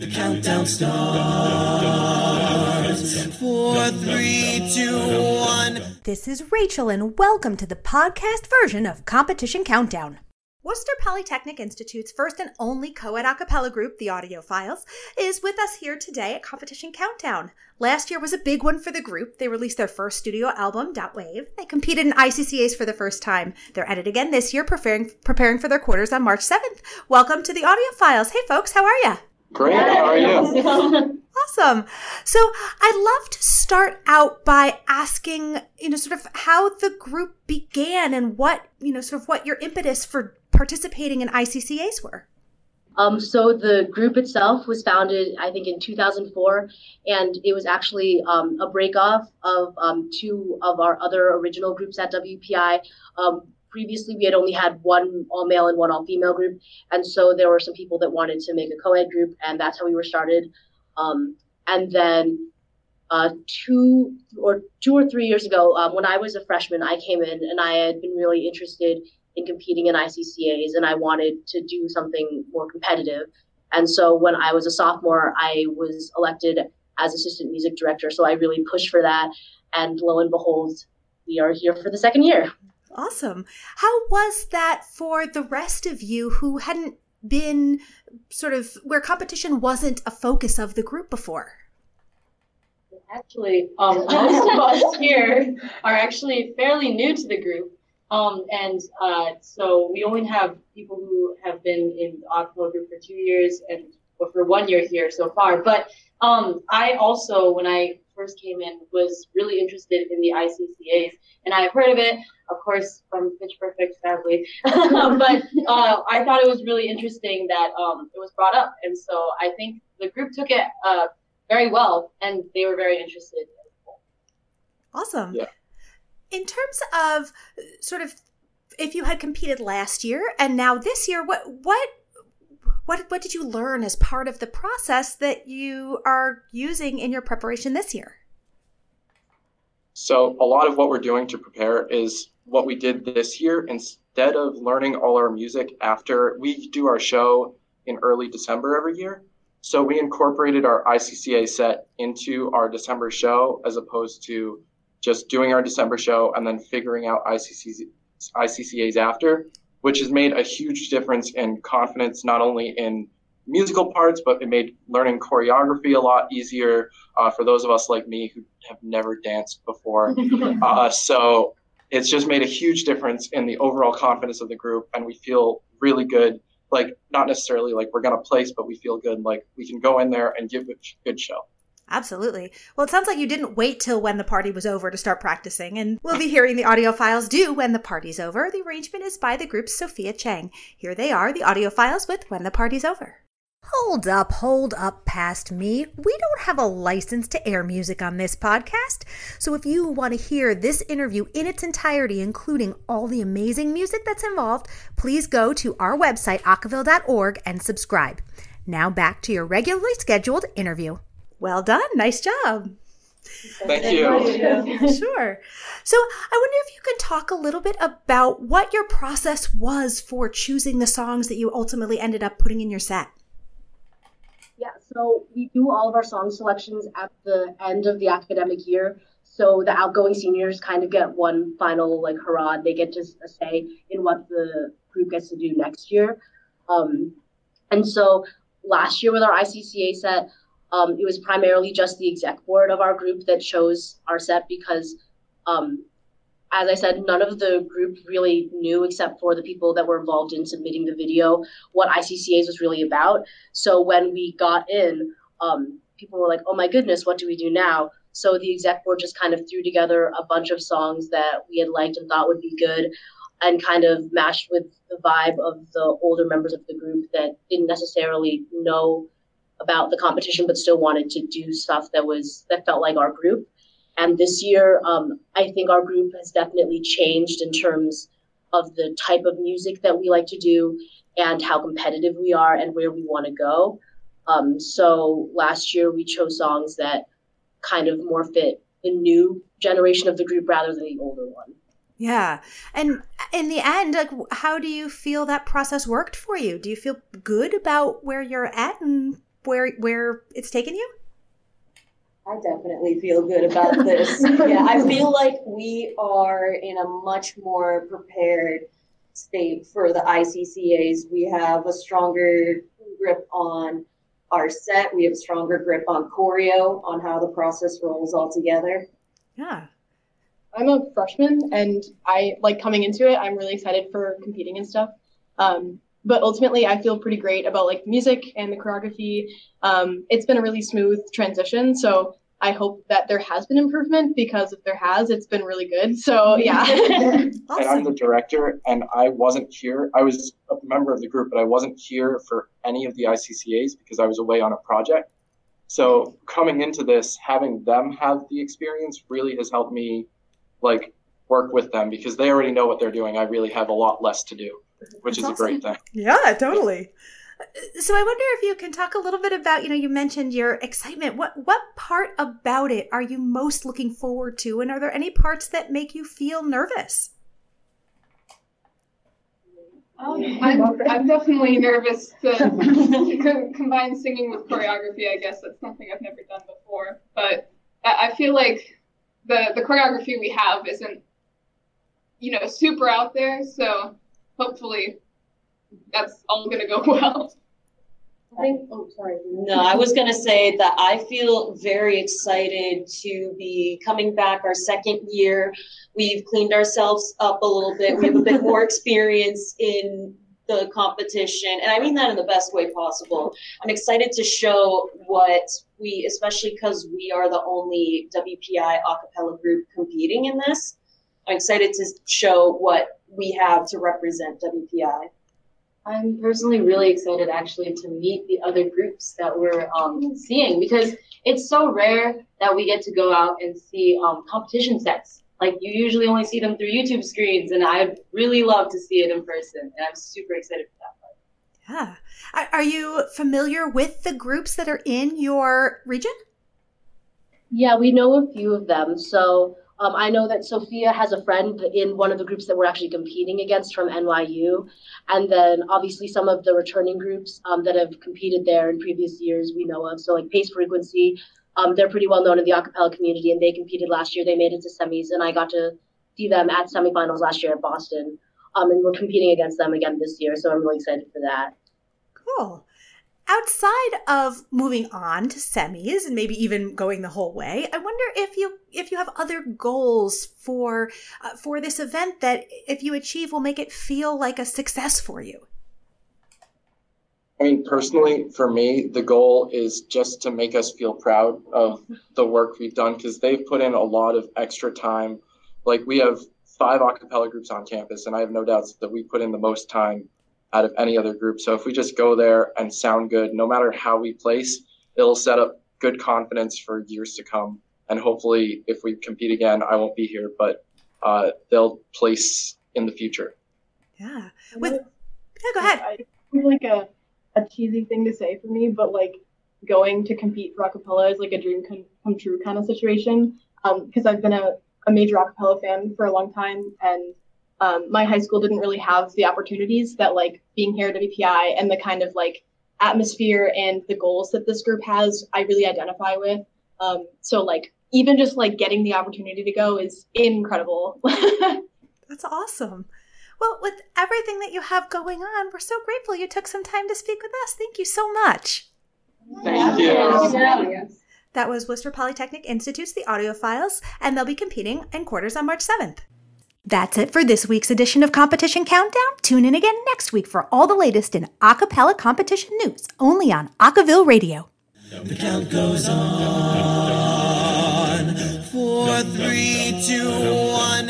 The countdown starts. Four, three, two, one. This is Rachel, and welcome to the podcast version of Competition Countdown. Worcester Polytechnic Institute's first and only co-ed a cappella group, the Audiophiles, is with us here today at Competition Countdown. Last year was a big one for the group. They released their first studio album, Dot Wave. They competed in ICCAs for the first time. They're at it again this year, preparing preparing for their quarters on March 7th. Welcome to the Audiophiles. Hey folks, how are you? Great. How are you? Awesome. So I'd love to start out by asking, you know, sort of how the group began and what, you know, sort of what your impetus for participating in ICCAs were. Um, so the group itself was founded, I think, in 2004, and it was actually um, a breakoff of um, two of our other original groups at WPI. Previously, we had only had one all male and one all female group, and so there were some people that wanted to make a co-ed group, and that's how we were started. Um, and then uh, two or two or three years ago, um, when I was a freshman, I came in and I had been really interested in competing in ICCAs, and I wanted to do something more competitive. And so when I was a sophomore, I was elected as assistant music director. So I really pushed for that, and lo and behold, we are here for the second year. Awesome. How was that for the rest of you who hadn't been sort of where competition wasn't a focus of the group before? Actually, um, most of us here are actually fairly new to the group. Um, and uh, so we only have people who have been in the Acapella group for two years and or for one year here so far. But um, I also, when I first came in, was really interested in the ICCAs, and I've heard of it, of course, from Pitch Perfect, sadly. but uh, I thought it was really interesting that um, it was brought up, and so I think the group took it uh, very well, and they were very interested. Awesome. Yeah. In terms of sort of if you had competed last year and now this year, what what what what did you learn as part of the process that you are using in your preparation this year? So, a lot of what we're doing to prepare is what we did this year. Instead of learning all our music after we do our show in early December every year, so we incorporated our ICCA set into our December show as opposed to just doing our December show and then figuring out ICCs, ICCAs after, which has made a huge difference in confidence, not only in musical parts, but it made learning choreography a lot easier uh, for those of us like me who have never danced before. uh, so it's just made a huge difference in the overall confidence of the group, and we feel really good. Like not necessarily like we're gonna place, but we feel good. Like we can go in there and give a good show. Absolutely. Well, it sounds like you didn't wait till when the party was over to start practicing, and we'll be hearing the Audiophiles do when the party's over. The arrangement is by the group Sophia Chang. Here they are, the Audiophiles with When the Party's Over. Hold up, hold up past me. We don't have a license to air music on this podcast. So if you want to hear this interview in its entirety, including all the amazing music that's involved, please go to our website, acaville.org, and subscribe. Now back to your regularly scheduled interview. Well done. Nice job. Thank you. sure. So I wonder if you could talk a little bit about what your process was for choosing the songs that you ultimately ended up putting in your set. Yeah, so we do all of our song selections at the end of the academic year. So the outgoing seniors kind of get one final like hurrah. They get to a say in what the group gets to do next year. Um, and so last year with our ICCA set, um, it was primarily just the exec board of our group that chose our set because, um, as I said, none of the group really knew, except for the people that were involved in submitting the video, what ICCAs was really about. So when we got in, um, people were like, "Oh my goodness, what do we do now?" So the exec board just kind of threw together a bunch of songs that we had liked and thought would be good, and kind of matched with the vibe of the older members of the group that didn't necessarily know about the competition but still wanted to do stuff that was that felt like our group and this year um, i think our group has definitely changed in terms of the type of music that we like to do and how competitive we are and where we want to go um, so last year we chose songs that kind of more fit the new generation of the group rather than the older one Yeah. And in the end, like how do you feel that process worked for you? Do you feel good about where you're at and where where it's taken you? I definitely feel good about this. yeah, I feel like we are in a much more prepared state for the ICCAs. We have a stronger grip on our set. We have a stronger grip on choreo, on how the process rolls all together. Yeah. I'm a freshman and I like coming into it. I'm really excited for competing and stuff. Um, but ultimately, I feel pretty great about like the music and the choreography. Um, it's been a really smooth transition. So I hope that there has been improvement because if there has, it's been really good. So yeah. and I'm the director, and I wasn't here. I was a member of the group, but I wasn't here for any of the ICCAs because I was away on a project. So coming into this, having them have the experience really has helped me, like, work with them because they already know what they're doing. I really have a lot less to do, which That's is awesome. a great thing. Yeah, totally. So I wonder if you can talk a little bit about, you know, you mentioned your excitement. What what part about it are you most looking forward to and are there any parts that make you feel nervous? Um, I'm, I'm definitely nervous to co- combine singing with choreography. I guess that's something I've never done before. But I, I feel like the the choreography we have isn't, you know, super out there. So hopefully, that's all gonna go well. I think, oh, sorry. No, I was going to say that I feel very excited to be coming back our second year. We've cleaned ourselves up a little bit. We have a bit more experience in the competition, and I mean that in the best way possible. I'm excited to show what we, especially because we are the only WPI acapella group competing in this. I'm excited to show what we have to represent WPI. I'm personally really excited actually to meet the other groups that we're um, seeing because it's so rare that we get to go out and see um, competition sets. Like you usually only see them through YouTube screens, and I'd really love to see it in person, and I'm super excited for that part. Yeah. Are, are you familiar with the groups that are in your region? Yeah, we know a few of them. So um, I know that Sophia has a friend in one of the groups that we're actually competing against from NYU. And then obviously some of the returning groups um, that have competed there in previous years we know of. So like Pace Frequency, um, they're pretty well known in the acapella community and they competed last year. They made it to semis and I got to see them at semifinals last year at Boston. Um, and we're competing against them again this year. So I'm really excited for that. Cool. Outside of moving on to semis and maybe even going the whole way, I wonder if you if you have other goals for uh, for this event that if you achieve will make it feel like a success for you. I mean, personally, for me, the goal is just to make us feel proud of the work we've done because they've put in a lot of extra time. Like, we have five a cappella groups on campus, and I have no doubts that we put in the most time out of any other group. So, if we just go there and sound good, no matter how we place, it'll set up good confidence for years to come. And hopefully, if we compete again, I won't be here, but uh, they'll place in the future. Yeah. With yeah, go ahead. I feel like a, a cheesy thing to say for me, but like going to compete for acapella is like a dream come, come true kind of situation. Because I've been a, a major acapella fan for a long time, and um, my high school didn't really have the opportunities that like being here at WPI and the kind of like atmosphere and the goals that this group has, I really identify with. Um, so like even just like getting the opportunity to go is incredible. That's awesome. Well, with everything that you have going on, we're so grateful you took some time to speak with us. Thank you so much. Thank you. That was Worcester Polytechnic Institute's The Audiophiles, and they'll be competing in quarters on March 7th. That's it for this week's edition of Competition Countdown. Tune in again next week for all the latest in a cappella competition news, only on Acaville Radio. The count goes on. Four, three, two, one.